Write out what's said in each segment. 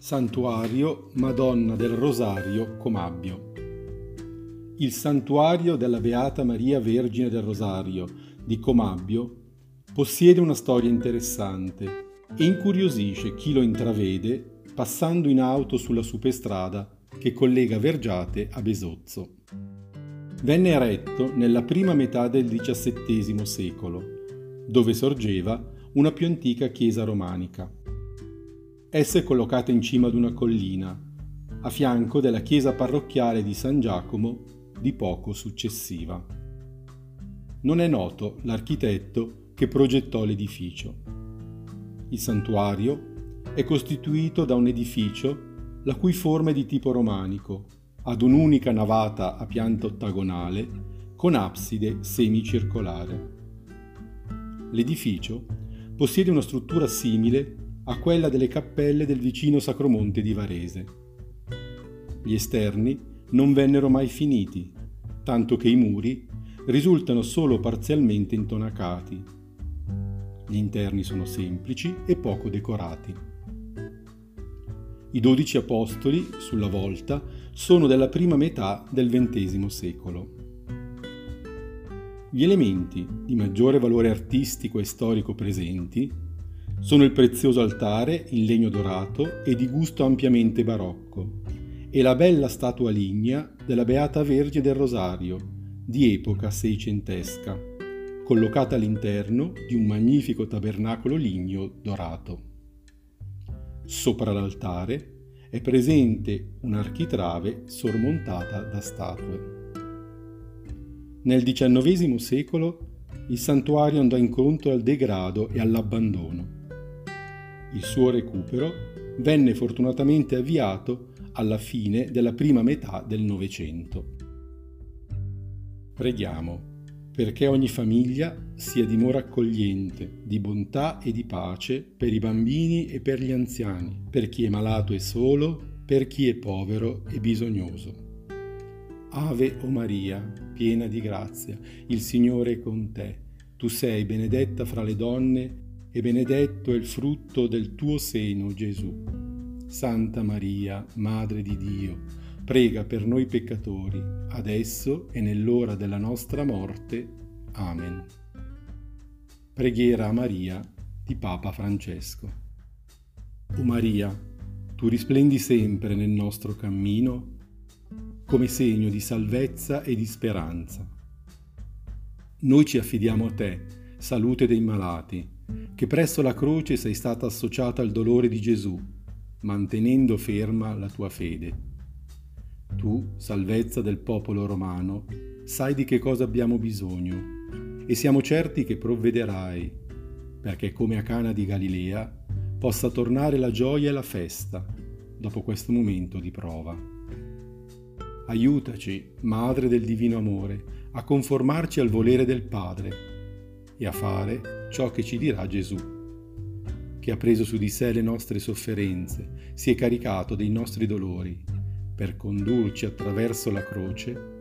Santuario Madonna del Rosario Comabbio. Il santuario della Beata Maria Vergine del Rosario di Comabbio possiede una storia interessante e incuriosisce chi lo intravede passando in auto sulla superstrada che collega Vergiate a Besozzo. Venne eretto nella prima metà del XVII secolo, dove sorgeva una più antica chiesa romanica. Essa è collocata in cima ad una collina, a fianco della chiesa parrocchiale di San Giacomo di poco successiva. Non è noto l'architetto che progettò l'edificio. Il santuario è costituito da un edificio la cui forma è di tipo romanico, ad un'unica navata a pianta ottagonale con abside semicircolare. L'edificio possiede una struttura simile a quella delle cappelle del vicino Sacromonte di Varese. Gli esterni non vennero mai finiti, tanto che i muri risultano solo parzialmente intonacati. Gli interni sono semplici e poco decorati. I dodici apostoli, sulla volta, sono della prima metà del XX secolo. Gli elementi di maggiore valore artistico e storico presenti sono il prezioso altare in legno dorato e di gusto ampiamente barocco e la bella statua lignea della Beata Vergine del Rosario di epoca seicentesca, collocata all'interno di un magnifico tabernacolo ligneo dorato. Sopra l'altare è presente un'architrave sormontata da statue. Nel XIX secolo il santuario andò incontro al degrado e all'abbandono il suo recupero venne fortunatamente avviato alla fine della prima metà del Novecento. Preghiamo perché ogni famiglia sia dimora accogliente, di bontà e di pace per i bambini e per gli anziani, per chi è malato e solo, per chi è povero e bisognoso. Ave o Maria, piena di grazia, il Signore è con te. Tu sei benedetta fra le donne e benedetto è il frutto del tuo seno, Gesù. Santa Maria, Madre di Dio, prega per noi peccatori, adesso e nell'ora della nostra morte. Amen. Preghiera a Maria di Papa Francesco. O Maria, tu risplendi sempre nel nostro cammino come segno di salvezza e di speranza. Noi ci affidiamo a te, salute dei malati, che presso la croce sei stata associata al dolore di Gesù, mantenendo ferma la tua fede. Tu, salvezza del popolo romano, sai di che cosa abbiamo bisogno e siamo certi che provvederai, perché come a Cana di Galilea possa tornare la gioia e la festa dopo questo momento di prova. Aiutaci, Madre del Divino Amore, a conformarci al volere del Padre e a fare ciò che ci dirà Gesù, che ha preso su di sé le nostre sofferenze, si è caricato dei nostri dolori, per condurci attraverso la croce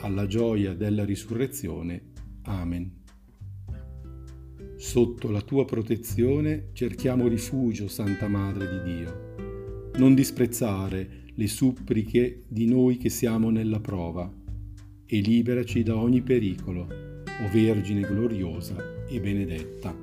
alla gioia della risurrezione. Amen. Sotto la tua protezione cerchiamo rifugio, Santa Madre di Dio. Non disprezzare le suppliche di noi che siamo nella prova e liberaci da ogni pericolo o Vergine gloriosa e benedetta.